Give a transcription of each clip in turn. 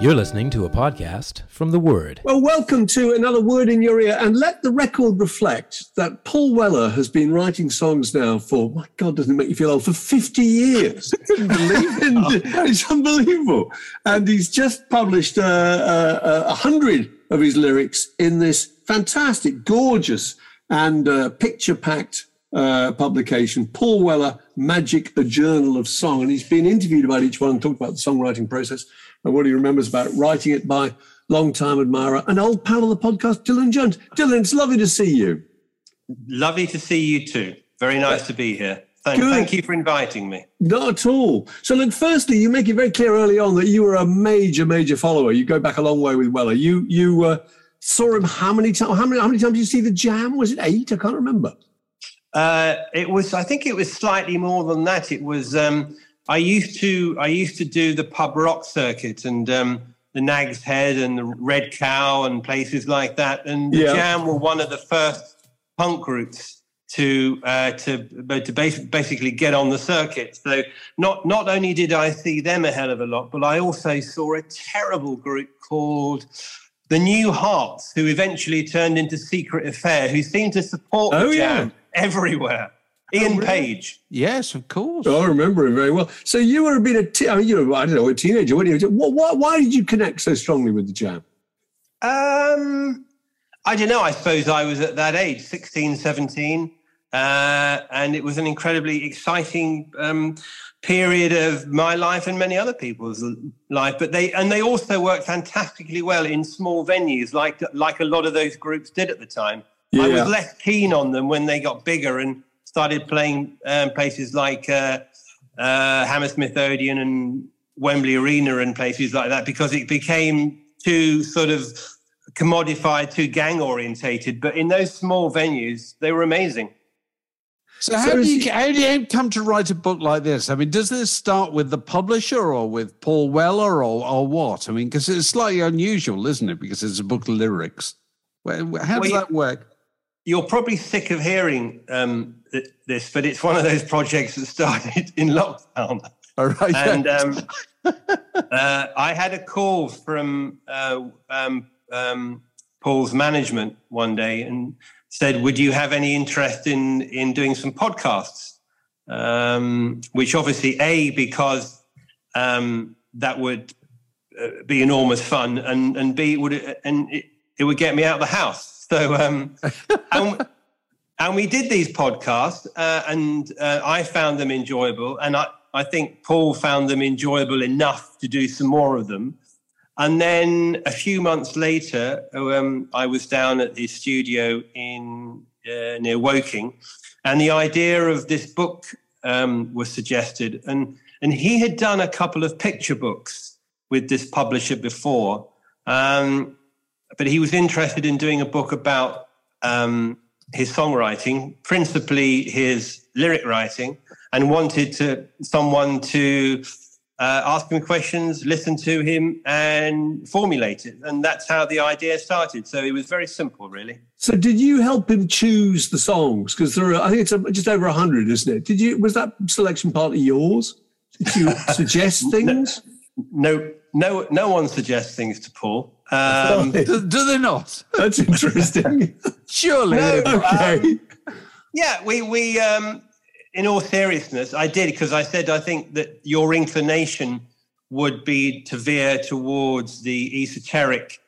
You're listening to a podcast from The Word. Well, welcome to another word in your ear. And let the record reflect that Paul Weller has been writing songs now for, my God, doesn't it make you feel old, for 50 years. it's unbelievable. And he's just published uh, uh, a hundred of his lyrics in this fantastic, gorgeous, and uh, picture packed uh, publication, Paul Weller, Magic, a Journal of Song. And he's been interviewed about each one and talked about the songwriting process and what he remembers about writing it by long-time admirer and old pal of the podcast, Dylan Jones. Dylan, it's lovely to see you. Lovely to see you too. Very nice to be here. Thank, thank, you for inviting me. Not at all. So, look, firstly, you make it very clear early on that you were a major, major follower. You go back a long way with Weller. You you uh, saw him how many times? How many how many times did you see the Jam? Was it eight? I can't remember. Uh, it was. I think it was slightly more than that. It was. Um, I used to I used to do the pub rock circuit and um, the Nag's Head and the Red Cow and places like that. And the yeah. Jam were one of the first punk groups to uh, to to basically get on the circuit. So not not only did I see them a hell of a lot, but I also saw a terrible group called the New Hearts, who eventually turned into Secret Affair, who seemed to support oh, the Jam yeah. everywhere. Ian oh, really? Page. Yes, of course. Oh, I remember him very well. So you were being a, te- I mean, you know, I don't know, a teenager. What, you, what, why did you connect so strongly with the Jam? Um, I don't know. I suppose I was at that age, 16, 17. Uh, and it was an incredibly exciting um, period of my life and many other people's life. But they and they also worked fantastically well in small venues, like like a lot of those groups did at the time. Yeah. I was less keen on them when they got bigger and started playing um, places like uh, uh, Hammersmith Odeon and Wembley Arena and places like that because it became too sort of commodified, too gang orientated. But in those small venues, they were amazing. So how do you how do you come to write a book like this? I mean, does this start with the publisher or with Paul Weller or or what? I mean, because it's slightly unusual, isn't it? Because it's a book of lyrics. How does well, that work? You're probably sick of hearing um, this, but it's one of those projects that started in lockdown. All right. And um, uh, I had a call from uh, um, um, Paul's management one day and said, "Would you have any interest in in doing some podcasts?" Um, which obviously, a because um, that would uh, be enormous fun, and and b would it, and it, it would get me out of the house. So um, and, and we did these podcasts, uh, and uh, I found them enjoyable, and I, I think Paul found them enjoyable enough to do some more of them. And then a few months later, um, I was down at the studio in uh, near Woking, and the idea of this book um, was suggested, and and he had done a couple of picture books with this publisher before, um, but he was interested in doing a book about um, his songwriting, principally his lyric writing, and wanted to someone to uh, ask him questions, listen to him, and formulate it. And that's how the idea started. So it was very simple, really. So did you help him choose the songs? Because there are, I think it's just over hundred, isn't it? Did you? Was that selection part of yours? Did you suggest things? No, no, no one suggests things to Paul. Um, Do, do they not? That's interesting. Surely. No. they- okay. Yeah, we we um, in all seriousness, I did because I said I think that your inclination would be to veer towards the esoteric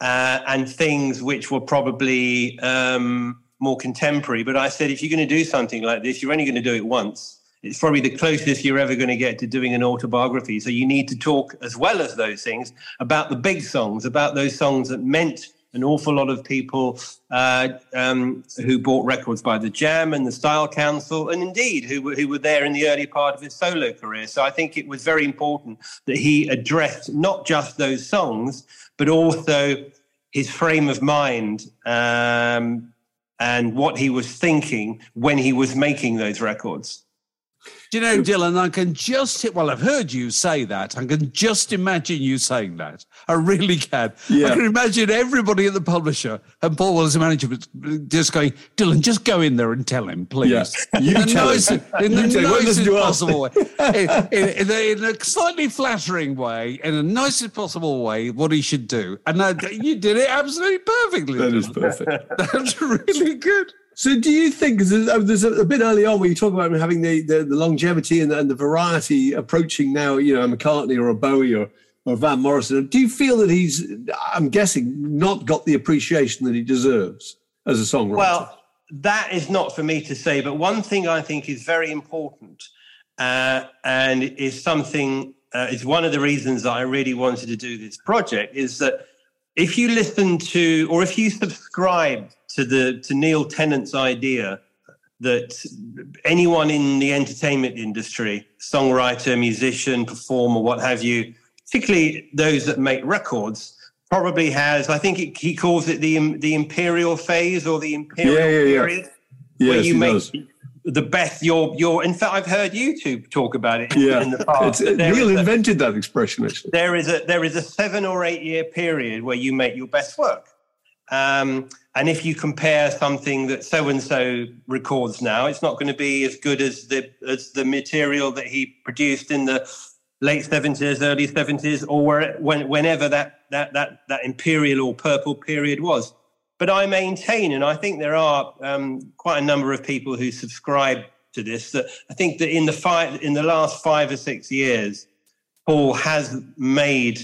uh, and things which were probably um, more contemporary. But I said if you're going to do something like this, you're only going to do it once. It's probably the closest you're ever going to get to doing an autobiography. So you need to talk as well as those things about the big songs, about those songs that meant an awful lot of people uh, um, who bought records by the Jam and the Style Council, and indeed who were, who were there in the early part of his solo career. So I think it was very important that he addressed not just those songs, but also his frame of mind um, and what he was thinking when he was making those records. Do you know, Dylan, I can just, well, I've heard you say that. I can just imagine you saying that. I really can. Yeah. I can imagine everybody at the publisher and Paul Wallace, the manager, just going, Dylan, just go in there and tell him, please. Yeah. You in the tell nicest, in the You tell him. What does nicest possible way. In, in, in a, slightly flattering way, in the nicest possible way, what he should do. And uh, you did it absolutely perfectly. That is Dylan. perfect. That's really good. So, do you think there's, there's a, bit early on where you talk about having the, the, the longevity and the, and the variety approaching now, you know, a McCartney or a Bowie or, or Van Morrison? Do you feel that he's, I'm guessing, not got the appreciation that he deserves as a songwriter? Well, that is not for me to say, but one thing I think is very important, uh, and is something uh, is one of the reasons I really wanted to do this project is that if you listen to or if you subscribe to the to Neil Tennant's idea that anyone in the entertainment industry, songwriter, musician, performer, what have you, particularly those that make records, probably has. I think it, he calls it the the imperial phase or the imperial Yeah, yeah, yeah. period, where you he make does. the best. Your your. In fact, I've heard YouTube talk about it in, Yeah, in the past. Neil is a- invented that expression, actually. there is a there is a seven or eight year period where you make your best work. Um, and if you compare something that so and so records now, it's not going to be as good as the as the material that he produced in the late seventies, early seventies, or where, when, whenever that that that that imperial or purple period was. But I maintain, and I think there are um, quite a number of people who subscribe to this. That I think that in the five in the last five or six years, Paul has made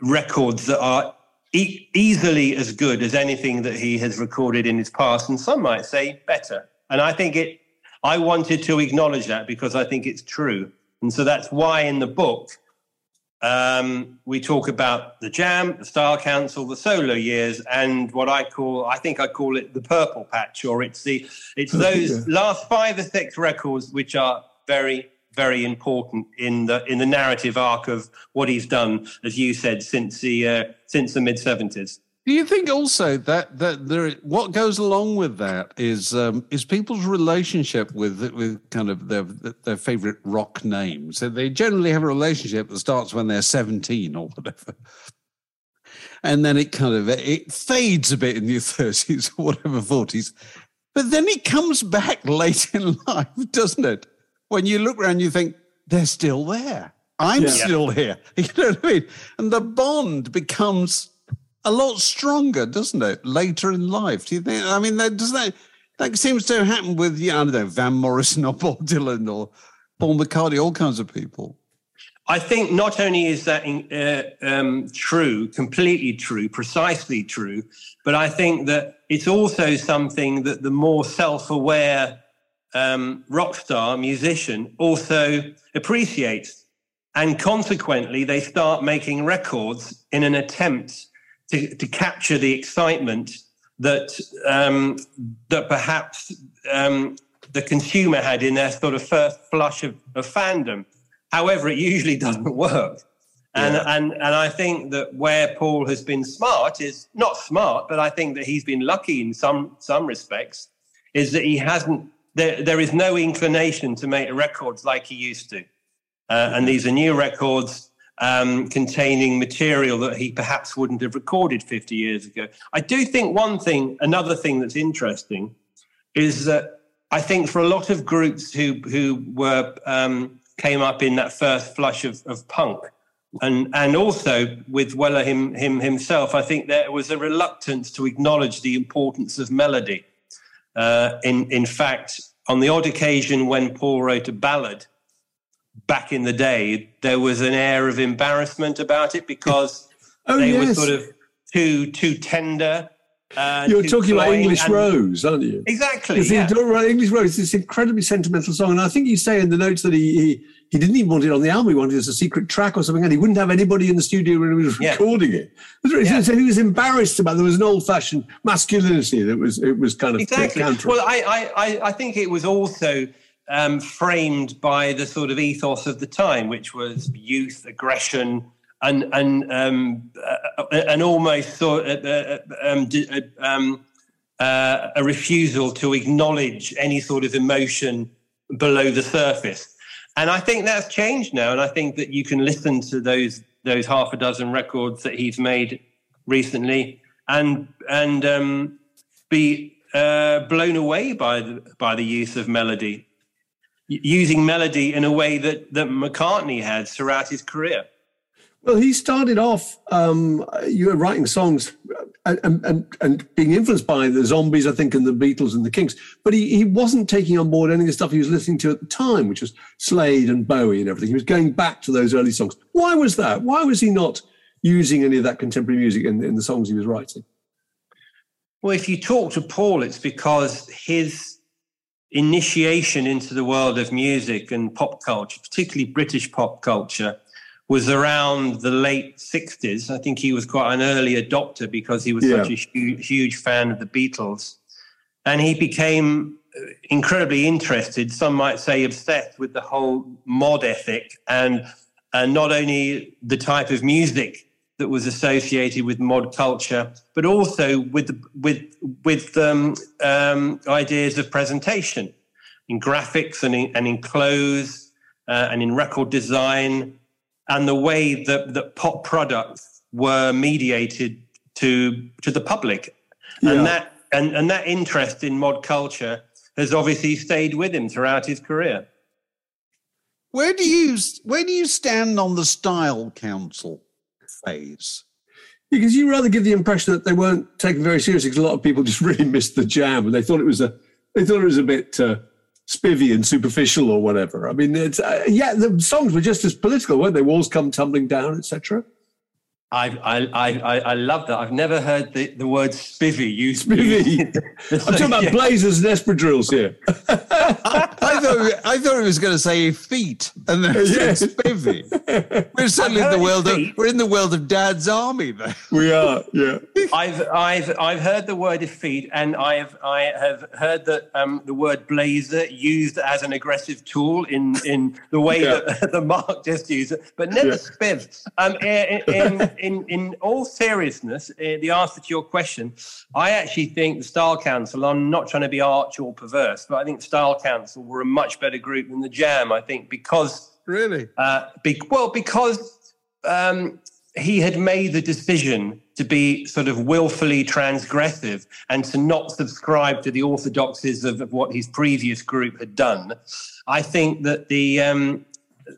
records that are e- easily as good as anything that he has recorded in his past, and some might say better. And I think it. I wanted to acknowledge that because I think it's true, and so that's why in the book um, we talk about the Jam, the Style Council, the solo years, and what I call, I think I call it the purple patch, or it's the, it's those last five or six records which are very, very important in the in the narrative arc of what he's done, as you said, since the uh, since the mid seventies. Do you think also that that there what goes along with that is um, is people's relationship with with kind of their their favorite rock names? So they generally have a relationship that starts when they're seventeen or whatever, and then it kind of it fades a bit in your thirties or whatever forties, but then it comes back late in life, doesn't it? When you look around, you think they're still there. I'm Yeah. still here. You know what I mean? And the bond becomes a lot stronger, doesn't it? Later in life, do you think? I mean, that, does that that seems to happen with yeah, I don't know Van Morrison or Bob Dylan or Paul McCartney, all kinds of people. I think not only is that uh, um, true, completely true, precisely true, but I think that it's also something that the more self-aware um, rock star musician also appreciates, and consequently, they start making records in an attempt to, to capture the excitement that um, that perhaps um, the consumer had in their sort of first flush of, of fandom. However, it usually doesn't work. And, and and I think that where Paul has been smart is not smart, but I think that he's been lucky in some some respects, is that he hasn't. There, there is no inclination to make records like he used to, uh, and these are new records um, containing material that he perhaps wouldn't have recorded 50 years ago. I do think one thing, another thing that's interesting, is that I think for a lot of groups who who were um, came up in that first flush of, of punk. And, and also with Weller him, him himself, I think there was a reluctance to acknowledge the importance of melody. Uh, in, in fact, on the odd occasion when Paul wrote a ballad back in the day, there was an air of embarrassment about it because oh, they yes. were sort of too too tender uh, You're talking about English and, Rose, aren't you? Exactly. Yeah. About English Rose. It's this incredibly sentimental song, and I think you say in the notes that he, he he didn't even want it on the album. He wanted it as a secret track or something, and he wouldn't have anybody in the studio when he was yeah. recording it. Yeah. So he was embarrassed about. There was an old-fashioned masculinity that was it was kind of exactly. Well, I I I think it was also. Um, framed by the sort of ethos of the time, which was youth, aggression, and and um, uh, and almost sort of, uh, uh, um, uh, um, uh, a refusal to acknowledge any sort of emotion below the surface. And I think that's changed now. And I think that you can listen to those those half a dozen records that he's made recently and and um, be uh, blown away by the by the use of melody, using melody in a way that that McCartney had throughout his career. Well, he started off, um, you were writing songs and, and, and being influenced by the Zombies, I think, and the Beatles and the Kinks, but he, he wasn't taking on board any of the stuff he was listening to at the time, which was Slade and Bowie and everything. He was going back to those early songs. Why was that? Why was he not using any of that contemporary music in, in the songs he was writing? Well, if you talk to Paul, it's because his initiation into the world of music and pop culture, particularly British pop culture, was around the late 60s. I think he was quite an early adopter because he was yeah. such a huge, huge fan of the Beatles. And he became uh, incredibly interested, some might say obsessed with the whole mod ethic and, and not only the type of music that was associated with mod culture, but also with, with, with um, um, ideas of presentation in graphics and in, and in clothes uh, and in record design and the way that, that pop products were mediated to to the public. Yeah. And that and, and that interest in mod culture has obviously stayed with him throughout his career. Where do you where do you stand on the style council phase? Because you rather give the impression that they weren't taken very seriously because a lot of people just really missed the jam and they thought it was a they thought it was a bit uh, spivvy and superficial or whatever. I mean, it's uh, yeah, the songs were just as political, weren't they? Walls come tumbling down, etc. I, I, I, I love that. I've never heard the, the word spivvy used. Spivvy. I'm talking about yeah. blazers and espadrilles here. I, thought, I thought it was going to say feet and then yes. spivvy. We're suddenly in the world of we're in the world of Dad's army. There. We are, yeah. I've I've I've heard the word feet, and I have I have heard that um, the word blazer used as an aggressive tool in in the way yeah. that the Mark just used it, but never yeah. spiv. Um, in, in in, in all seriousness, uh, the answer to your question, I actually think the Style Council, I'm not trying to be arch or perverse, but I think Style Council were a much better group than the Jam, I think, because. Really? Uh, be, well, because um, he had made the decision to be sort of willfully transgressive and to not subscribe to the orthodoxies of, of what his previous group had done. I think that the um,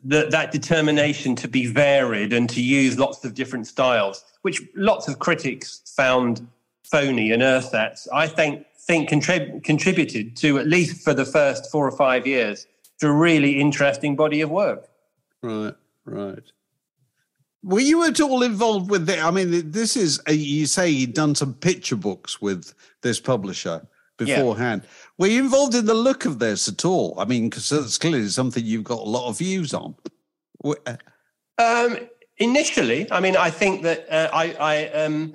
that, that determination to be varied and to use lots of different styles, which lots of critics found phony and ersatz, I think think contrib- contributed to at least for the first four or five years to a really interesting body of work. Right, right. Were you at all involved with it? I mean, this is a, you say you'd done some picture books with this publisher beforehand. Yeah. Were you involved in the look of this at all? I mean, because that's clearly something you've got a lot of views on. Uh, um, initially, I mean, I think that uh, I, I, um,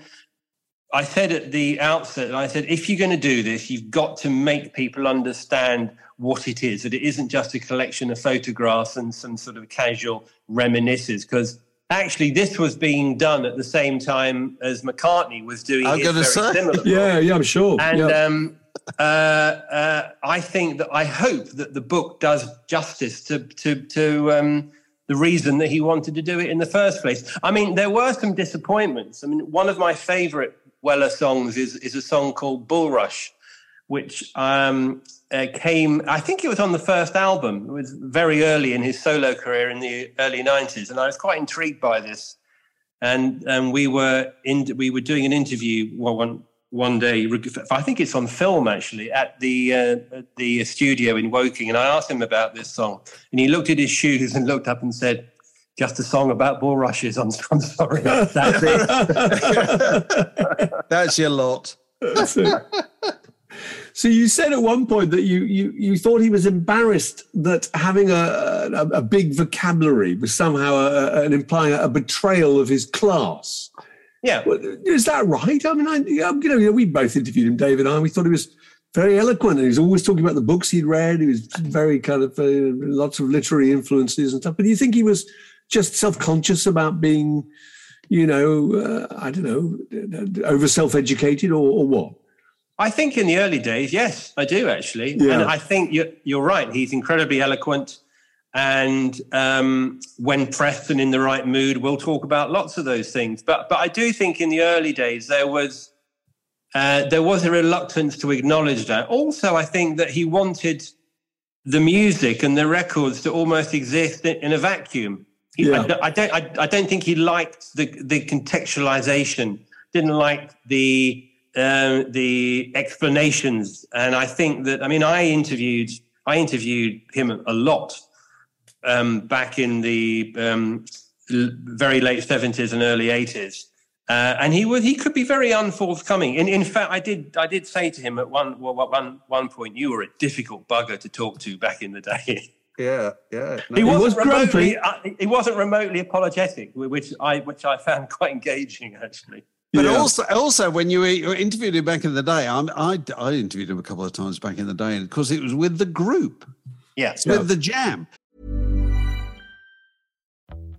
I said at the outset, I said, if you're going to do this, you've got to make people understand what it is. That it isn't just a collection of photographs and some sort of casual reminiscences, because actually this was being done at the same time as McCartney was doing I'm it. Very say. Similar yeah, yeah, I'm sure. And um, uh, uh, I think that I hope that the book does justice to to to um, the reason that he wanted to do it in the first place. I mean, there were some disappointments. I mean, one of my favourite Weller songs is is a song called Bulrush, which um, uh, came, I think it was on the first album. It was very early in his solo career in the early 90s. And I was quite intrigued by this. And, and we were in, we were doing an interview one, one day. I think it's on film actually at the uh, at the studio in Woking. And I asked him about this song, and he looked at his shoes and looked up and said, "Just a song about bulrushes." I'm, I'm sorry, that's it. that's your lot. That's it. So you said at one point that you you you thought he was embarrassed that having a a, a big vocabulary was somehow a, a, an implying a betrayal of his class. Yeah, well, is that right? I mean, I, you know, we both interviewed him, David and I. We thought he was very eloquent, and he was always talking about the books he'd read. He was very kind of uh, lots of literary influences and stuff. But do you think he was just self conscious about being, you know, uh, I don't know, over self educated or, or what? I think in the early days, yes, I do actually. Yeah. And I think you're, you're right. He's incredibly eloquent. And um, when pressed and in the right mood, we'll talk about lots of those things. But, but I do think in the early days, there was, uh, there was a reluctance to acknowledge that. Also, I think that he wanted the music and the records to almost exist in a vacuum. He, yeah. I, I, don't, I, I don't think he liked the, the contextualization, didn't like the um, the explanations. And I think that I mean I interviewed I interviewed him a lot um, back in the um, very late seventies and early eighties. Uh, and he was he could be very unforthcoming. In in fact, I did I did say to him at one well, one one point, you were a difficult bugger to talk to back in the day. Yeah, yeah. No, he, wasn't was remotely, uh, he wasn't remotely apologetic, which I which I found quite engaging actually. But yeah. also, also when you, you interviewed him back in the day, I, I, I interviewed him a couple of times back in the day, because it was with the group. Yes, with the jam.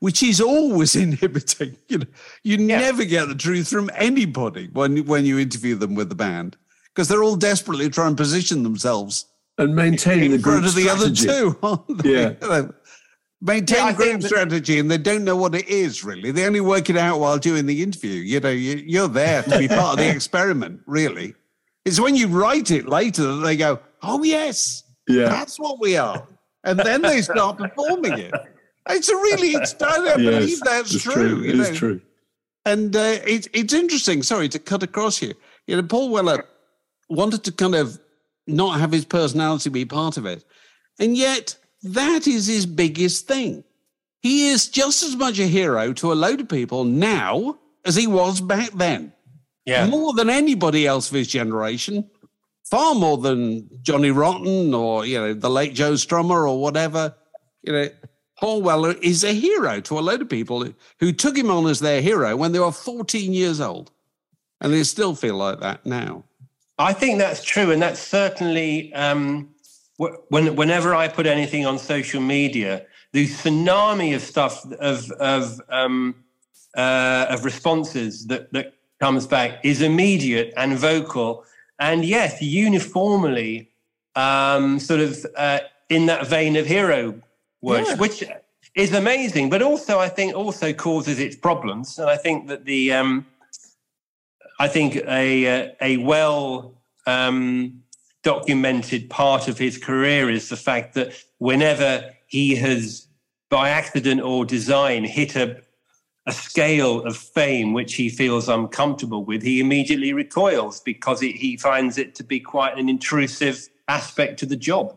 which is always inhibiting. You know, you yeah. never get the truth from anybody when when you interview them with the band because they're all desperately trying to position themselves and maintain in the front of the strategy. other two. Yeah. You know, maintain yeah, group strategy and they don't know what it is really. They only work it out while doing the interview. You know, you, are there to be part of the experiment, really. It's when you write it later that they go, oh, yes, yeah. that's what we are. And then they start performing it. It's a really, it's, I don't yes, believe that's true. true. It is true. And uh, it's it's interesting. Sorry to cut across here. You know, Paul Weller wanted to kind of not have his personality be part of it, and yet that is his biggest thing. He is just as much a hero to a load of people now as he was back then. Yeah, more than anybody else of his generation, far more than Johnny Rotten or you know the late Joe Strummer or whatever. You know, Paul Weller is a hero to a load of people who took him on as their hero when they were 14 years old. And they still feel like that now. I think that's true. And that's certainly um, when, whenever I put anything on social media, the tsunami of stuff, of, of, um, uh, of responses that, that comes back is immediate and vocal. And yes, uniformly um, sort of uh, in that vein of hero yeah. which is amazing, but also I think also causes its problems. And I think that the um, I think a a well um, documented part of his career is the fact that whenever he has, by accident or design, hit a a scale of fame which he feels uncomfortable with, he immediately recoils because it, he finds it to be quite an intrusive aspect to the job.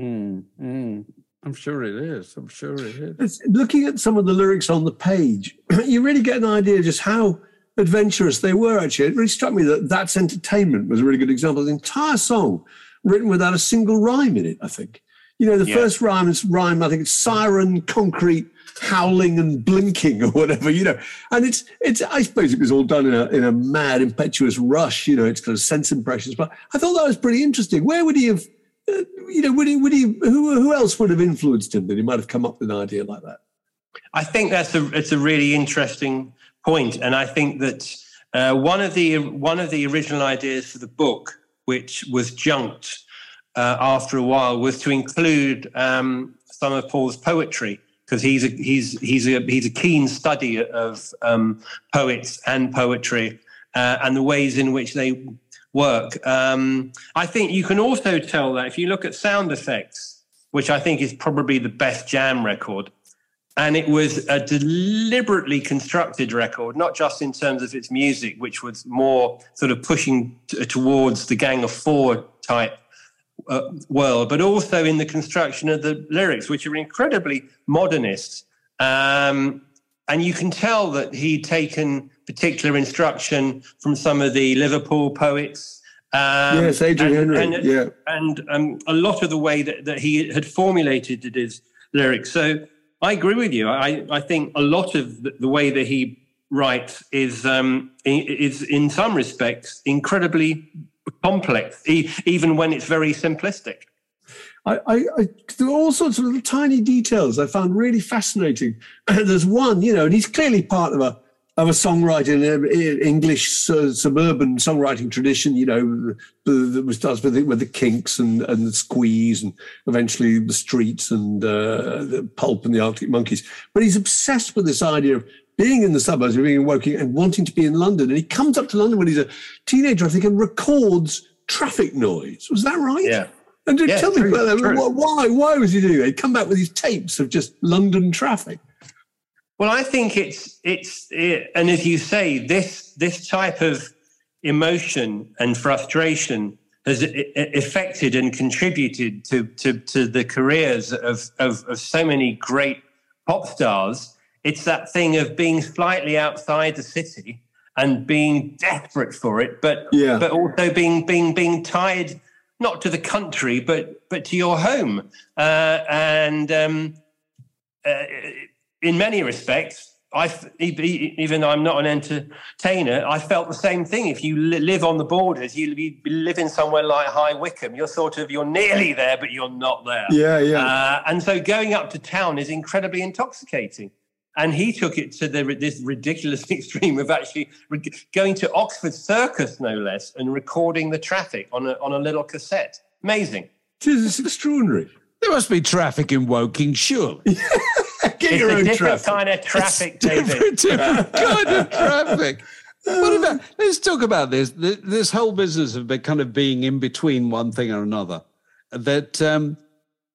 Mm, mm. I'm sure it is. I'm sure it is. It's, looking at some of the lyrics on the page, you really get an idea just how adventurous they were. Actually, it really struck me that "That's Entertainment" was a really good example. The entire song written without a single rhyme in it. I think. You know, the Yeah. first rhyme is rhyme. I think it's siren, concrete, howling, and blinking, or whatever. You know, and it's it's. I suppose it was all done in a in a mad, impetuous rush. You know, it's kind of sense impressions. But I thought that was pretty interesting. Where would he have? You know, would he? Would he? Who? Who else would have influenced him that he might have come up with an idea like that? I think that's a it's a really interesting point, and I think that uh, one of the one of the original ideas for the book, which was junked uh, after a while, was to include um, some of Paul's poetry because he's a he's he's a he's a keen study of um, poets and poetry uh, and the ways in which they work. Um, I think you can also tell that if you look at sound effects, which I think is probably the best jam record and it was a deliberately constructed record, not just in terms of its music, which was more sort of pushing t- towards the Gang of Four type uh, world, but also in the construction of the lyrics, which are incredibly modernist. Um, and you can tell that he'd taken particular instruction from some of the Liverpool poets. Um, yes, Adrian and- Henri. and- yeah. and um, a lot of the way that, that he had formulated his lyrics. So I agree with you. I, I think a lot of the, the way that he writes is um, is in some respects incredibly complex, e- even when it's very simplistic. I, I, I, there are all sorts of little tiny details I found really fascinating. There's one, you know, and he's clearly part of a of a songwriting, uh, English suburban songwriting tradition. You know, that was starts with the, with the Kinks and and the Squeeze, and eventually the Streets and uh, the Pulp and the Arctic Monkeys. But he's obsessed with this idea of being in the suburbs, being in Woking, and wanting to be in London. And he comes up to London when he's a teenager, I think, and records traffic noise. Was that right? Yeah. And Yeah, tell me true, about that. true. Why? Why was he doing that? He'd come back with these tapes of just London traffic. Well, I think it's it's it, and as you say, this this type of emotion and frustration has affected and contributed to to, to the careers of, of of so many great pop stars. It's that thing of being slightly outside the city and being desperate for it, but Yeah. but also being being being tied not to the country but but to your home uh, and. Um, uh, in many respects, I f- even though I'm not an entertainer, I felt the same thing. If you live on the borders, you, you live in somewhere like High Wycombe, you're sort of you're nearly there, but you're not there. Yeah, yeah. Uh, and so going up to town is incredibly intoxicating. And he took it to the, this ridiculous extreme of actually re- going to Oxford Circus, no less, and recording the traffic on a, on a little cassette. Amazing. It's extraordinary. There must be traffic in Woking, surely. Get It's your a own different traffic. kind of traffic, David. different, different kind of traffic. What about? Let's talk about this. This whole business of be- kind of being in between one thing or another. That um,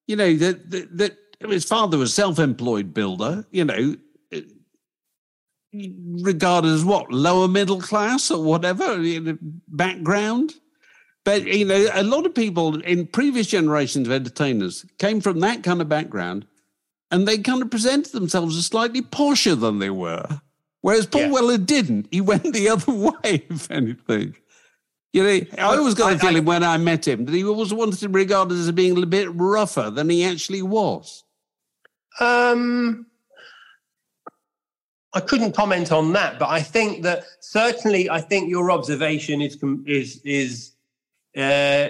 you know that that, that his father was self-employed builder. You know, eh, regarded as what lower middle class or whatever you know, background. But you know, a lot of people in previous generations of entertainers came from that kind of background, and they kind of presented themselves as slightly posher than they were. Whereas Paul Yeah. Weller didn't. He went the other way, if anything. You know, I always got I- the feeling when I met him that he always wanted to be regarded as being a bit rougher than he actually was. Um, I couldn't comment on that, but I think that certainly, I think your observation is is is uh,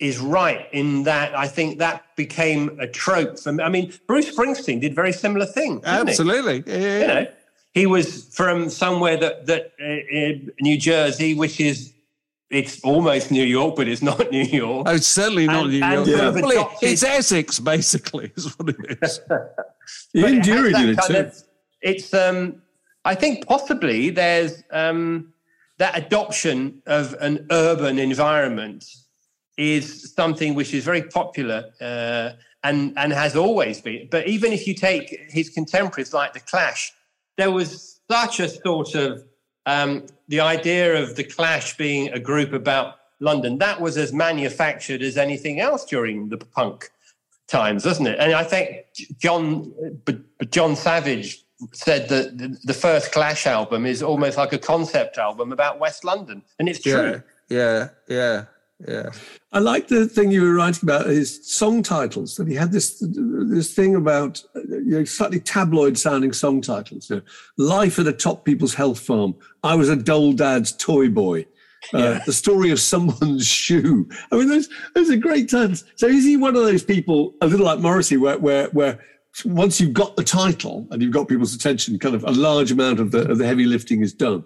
is right in that I think that became a trope for me. I mean, Bruce Springsteen did very similar thing. didn't he? Absolutely. Yeah. You know, he was from somewhere that that uh, in New Jersey, which is it's almost New York, but it's not New York. Oh, it's certainly not And- New and York. sort of Well, it- it's Essex, basically, is what it is. But Ian it Dury did it too. of- it's um, I think possibly there's um, that adoption of an urban environment is something which is very popular uh, and and has always been. But even if you take his contemporaries like the Clash, there was such a sort of um, the idea of the Clash being a group about London that was as manufactured as anything else during the punk times, wasn't it? And I think John Jon Savage said that the first Clash album is almost like a concept album about West London, and it's true. Yeah, yeah, yeah. Yeah. I like the thing you were writing about his song titles. That he had this this thing about you know, slightly tabloid sounding song titles. You know, Life at a top people's health farm. I was a Doledad's toy boy. Uh, yeah. The story of someone's shoe. I mean, those those are great titles. So is he one of those people, a little like Morrissey, where where where once you've got the title and you've got people's attention, kind of a large amount of the of the heavy lifting is done.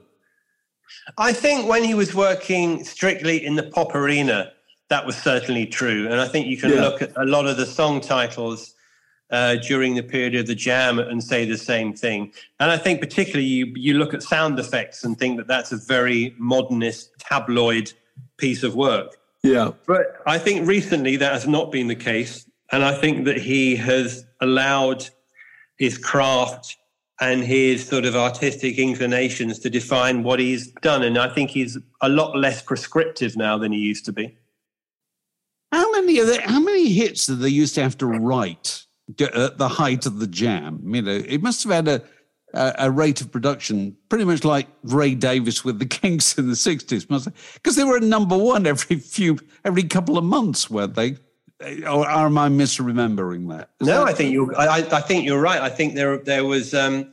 I think when he was working strictly in the pop arena, that was certainly true. And I think you can yeah. look at a lot of the song titles uh, during the period of the jam and say the same thing. And I think particularly you, you look at sound effects and think that that's a very modernist tabloid piece of work. Yeah. But I think recently that has not been the case. And I think that he has allowed his craft and his sort of artistic inclinations to define what he's done. And I think he's a lot less prescriptive now than he used to be. How many of the, how many hits did they used to have to write at the height of the jam? You know, it must have had a, a, a rate of production pretty much like Ray Davies with the Kinks in the sixties, because they were at number one every few every couple of months, weren't they? or am I misremembering that? Is no, that- I think you. I, I think you're right. I think there there was um,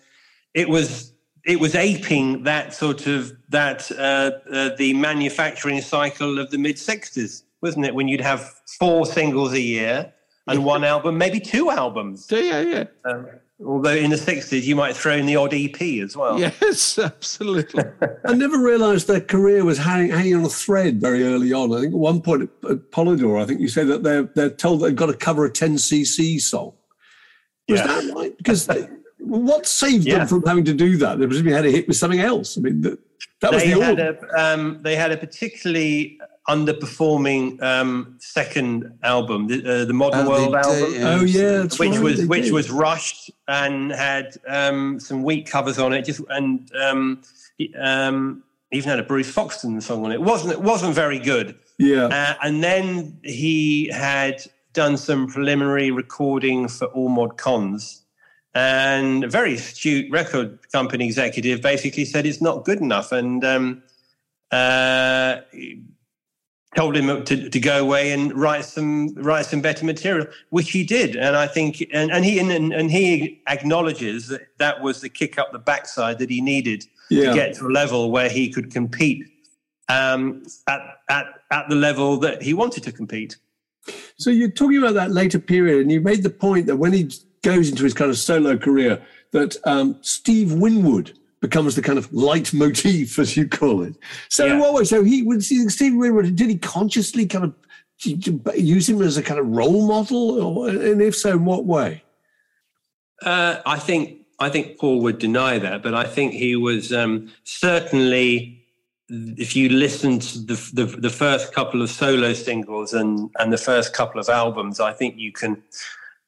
it was it was aping that sort of that uh, uh, the manufacturing cycle of the mid '60s, wasn't it? When you'd have four singles a year and one album, maybe two albums. Yeah, yeah. Um, Although in the 60s, you might throw in the odd EP as well. Yes, absolutely. I never realised their career was hanging, hanging on a thread very early on. I think at one point at, at Polydor, I think you said that they're, they're told they've got to cover a 10cc song. Was yeah. that right? Because they, what saved yeah. them from having to do that? They presumably had a hit with something else. I mean, that, that was they the had a, um, They had a particularly underperforming um, second album, the, uh, the Modern oh, World album. oh yeah, which right, was which did. was rushed and had um, some weak covers on it. Just and um, um, even had a Bruce Foxton song on it. it wasn't It wasn't very good. Yeah, uh, and then he had done some preliminary recording for All Mod Cons. And a very astute record company executive basically said it's not good enough, and um, uh, told him to, to go away and write some write some better material, which he did. And I think and, and he and, and he acknowledges that that was the kick up the backside that he needed yeah. to get to a level where he could compete um, at, at at the level that he wanted to compete. So you're talking about that later period, and you made the point that when he goes into his kind of solo career, that um, Steve Winwood becomes the kind of leitmotif, as you call it. So yeah. what? So he would see Steve Winwood. Did he consciously kind of use him as a kind of role model, or, and if so, in what way? Uh, I think I think Paul would deny that, but I think he was um, certainly. If you listen to the, the, the first couple of solo singles and and the first couple of albums, I think you can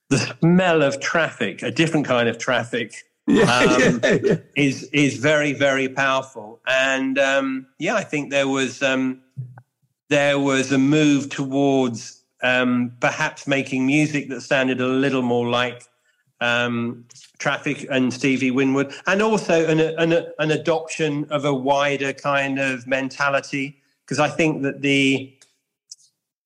the smell of traffic, a different kind of traffic, yeah, um, yeah, yeah. is is very very powerful. And um, yeah, I think there was um, there was a move towards um, perhaps making music that sounded a little more like um, Traffic and Stevie Winwood, and also an, an, an adoption of a wider kind of mentality. Because I think that the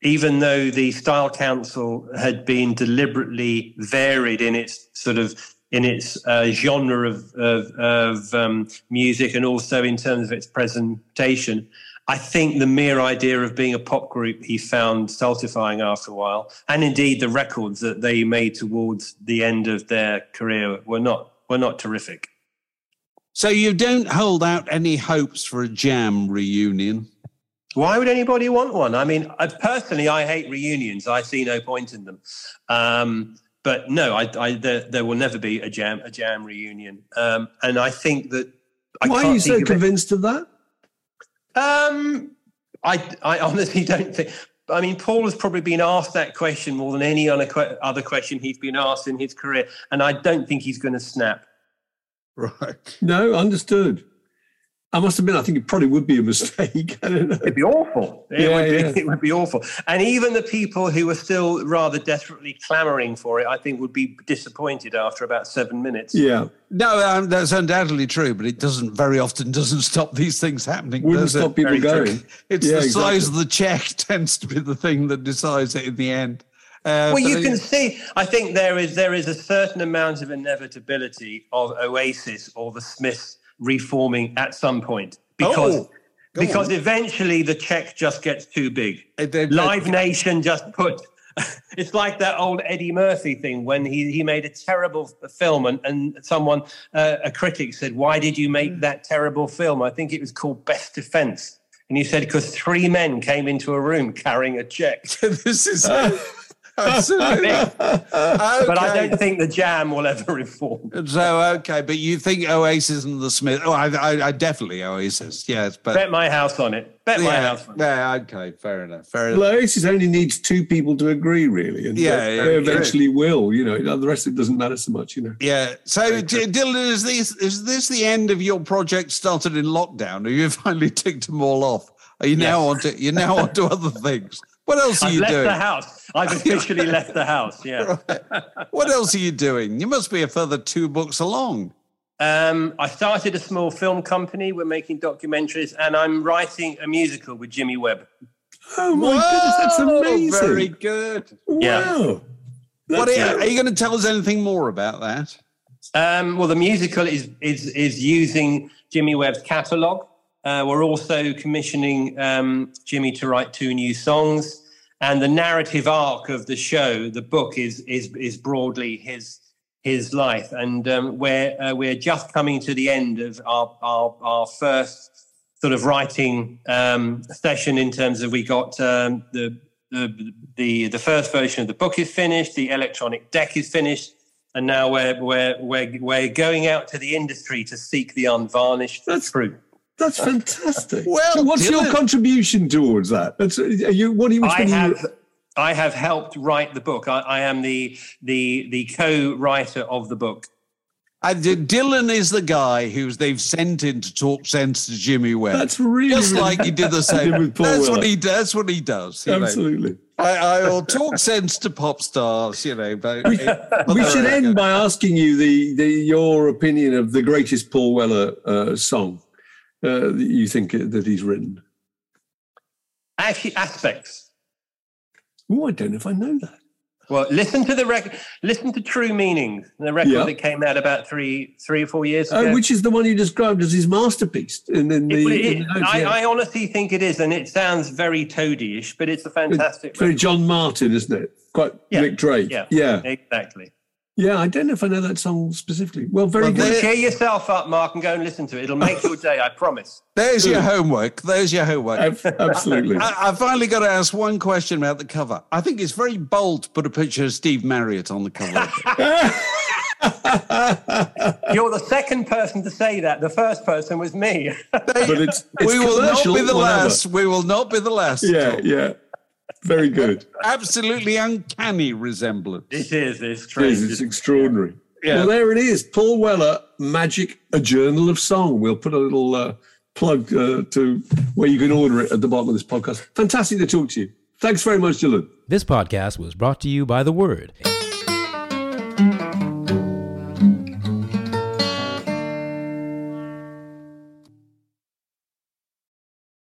even though the Style Council had been deliberately varied in its sort of in its uh, genre of, of, of um, music and also in terms of its presentation. I think the mere idea of being a pop group he found stultifying after a while, and indeed the records that they made towards the end of their career were not were not terrific. So you don't hold out any hopes for a jam reunion? Why would anybody want one? I mean, I, personally, I hate reunions. I see no point in them. Um, but no, I, I, there, there, will never be a jam a jam reunion. Um, and I think that I why are you so convinced of, of that? Um, I, I honestly don't think. I mean, Paul has probably been asked that question more than any other question he's been asked in his career, and I don't think he's going to snap. Right. No, understood. I must admit, I think it probably would be a mistake. I don't know. It'd be awful. It, Yeah, would be, yeah. it would be awful. And even the people who are still rather desperately clamoring for it, I think, would be disappointed after about seven minutes. Yeah, No, um, that's undoubtedly true, but it doesn't very often doesn't stop these things happening. wouldn't does it? stop people Very true. going. It's Yeah, the size of the check tends to be the thing that decides it in the end. Uh, Well, you can see. I think there is there is a certain amount of inevitability of Oasis or the Smiths reforming at some point because Oh, because on. eventually the check just gets too big. Uh, Live Nation just put. It's like that old Eddie Murphy thing when he, he made a terrible film and, and someone, uh, a critic said, Why did you make that terrible film? I think it was called Best Defense. And he said, Because three men came into a room carrying a check. this is absolutely. But I don't think the jam will ever reform. So okay, but you think Oasis and the Smith? Oh, I, I, I definitely Oasis. Yes, but Bet my house on it. Bet my yeah, house on it. yeah, okay, fair enough. Fair enough. Well, Oasis only needs two people to agree, really, and Yeah, they, yeah, they yeah. eventually will. You know, the rest of it doesn't matter so much. You know. Yeah. So, D- Dylan, is this is this the end of your project started in lockdown? Have you finally ticked them all off? Are you now Yes. onto you're now onto other things? What else are I've you left doing? the house. I've officially left the house. Yeah. What else are you doing? You must be a further two books along. Um, I started a small film company. We're making documentaries, and I'm writing a musical with Jimmy Webb. Oh my goodness, that's Whoa, amazing! Very good. Yeah. Wow. What are you, are you going to tell us anything more about that? Um, well, the musical is is is using Jimmy Webb's catalog. Uh, we're also commissioning um, Jimmy to write two new songs, and the narrative arc of the show, the book, is is is broadly his his life. And um, we're uh, we're just coming to the end of our our, our first sort of writing um, session in terms of we got um, the, the the the first version of the book is finished, the electronic deck is finished, and now we're we're we're we're going out to the industry to seek the unvarnished That's- truth. That's fantastic. Well, so what's your contribution towards that? That's are you. What do you? I one you- have I have helped write the book. I, I am the the the co-writer of the book. And D- Dylan is the guy who's they've sent in to talk sense to Jimmy Webb. That's really just like he did the same. did with Paul that's what he does. That's what he does. you know. Absolutely. I, I will talk sense to pop stars, you know. But We should end by asking you the, the your opinion of the greatest Paul Weller uh, song uh, that you think that he's written. Actually, aspects. Oh, I don't know if I know that. Well, listen to the record. Listen to True Meanings, the record Yeah. that came out about three three or four years ago. Oh, which is the one you described as his masterpiece. And then the, It- it- in the I. I honestly think it is, and it sounds very toady-ish, but it's a fantastic. Very record. John Martyn, isn't it? Quite Yeah. Nick Drake. Yeah, yeah, exactly. Yeah. I don't know if I know that song specifically. Well, very Well, good. there- Cheer yourself up, Mark, and go and listen to it. It'll make your day, I promise. there's your homework. There's your homework. Absolutely. I, I finally got to ask one question about the cover. I think it's very bold to put a picture of Steve Marriott on the cover. You're the second person to say that. The first person was me. but it's, it's we will not be the whatever. last. We will not be the last. Yeah, yeah. Very good. Absolutely uncanny resemblance. it is. It's It is, it's extraordinary. Yeah. Well, there it is. Paul Weller, Magic, a Journal of Song. We'll put a little uh, plug uh, to where you can order it at the bottom of this podcast. Fantastic to talk to you. Thanks very much, Dylan. This podcast was brought to you by The Word.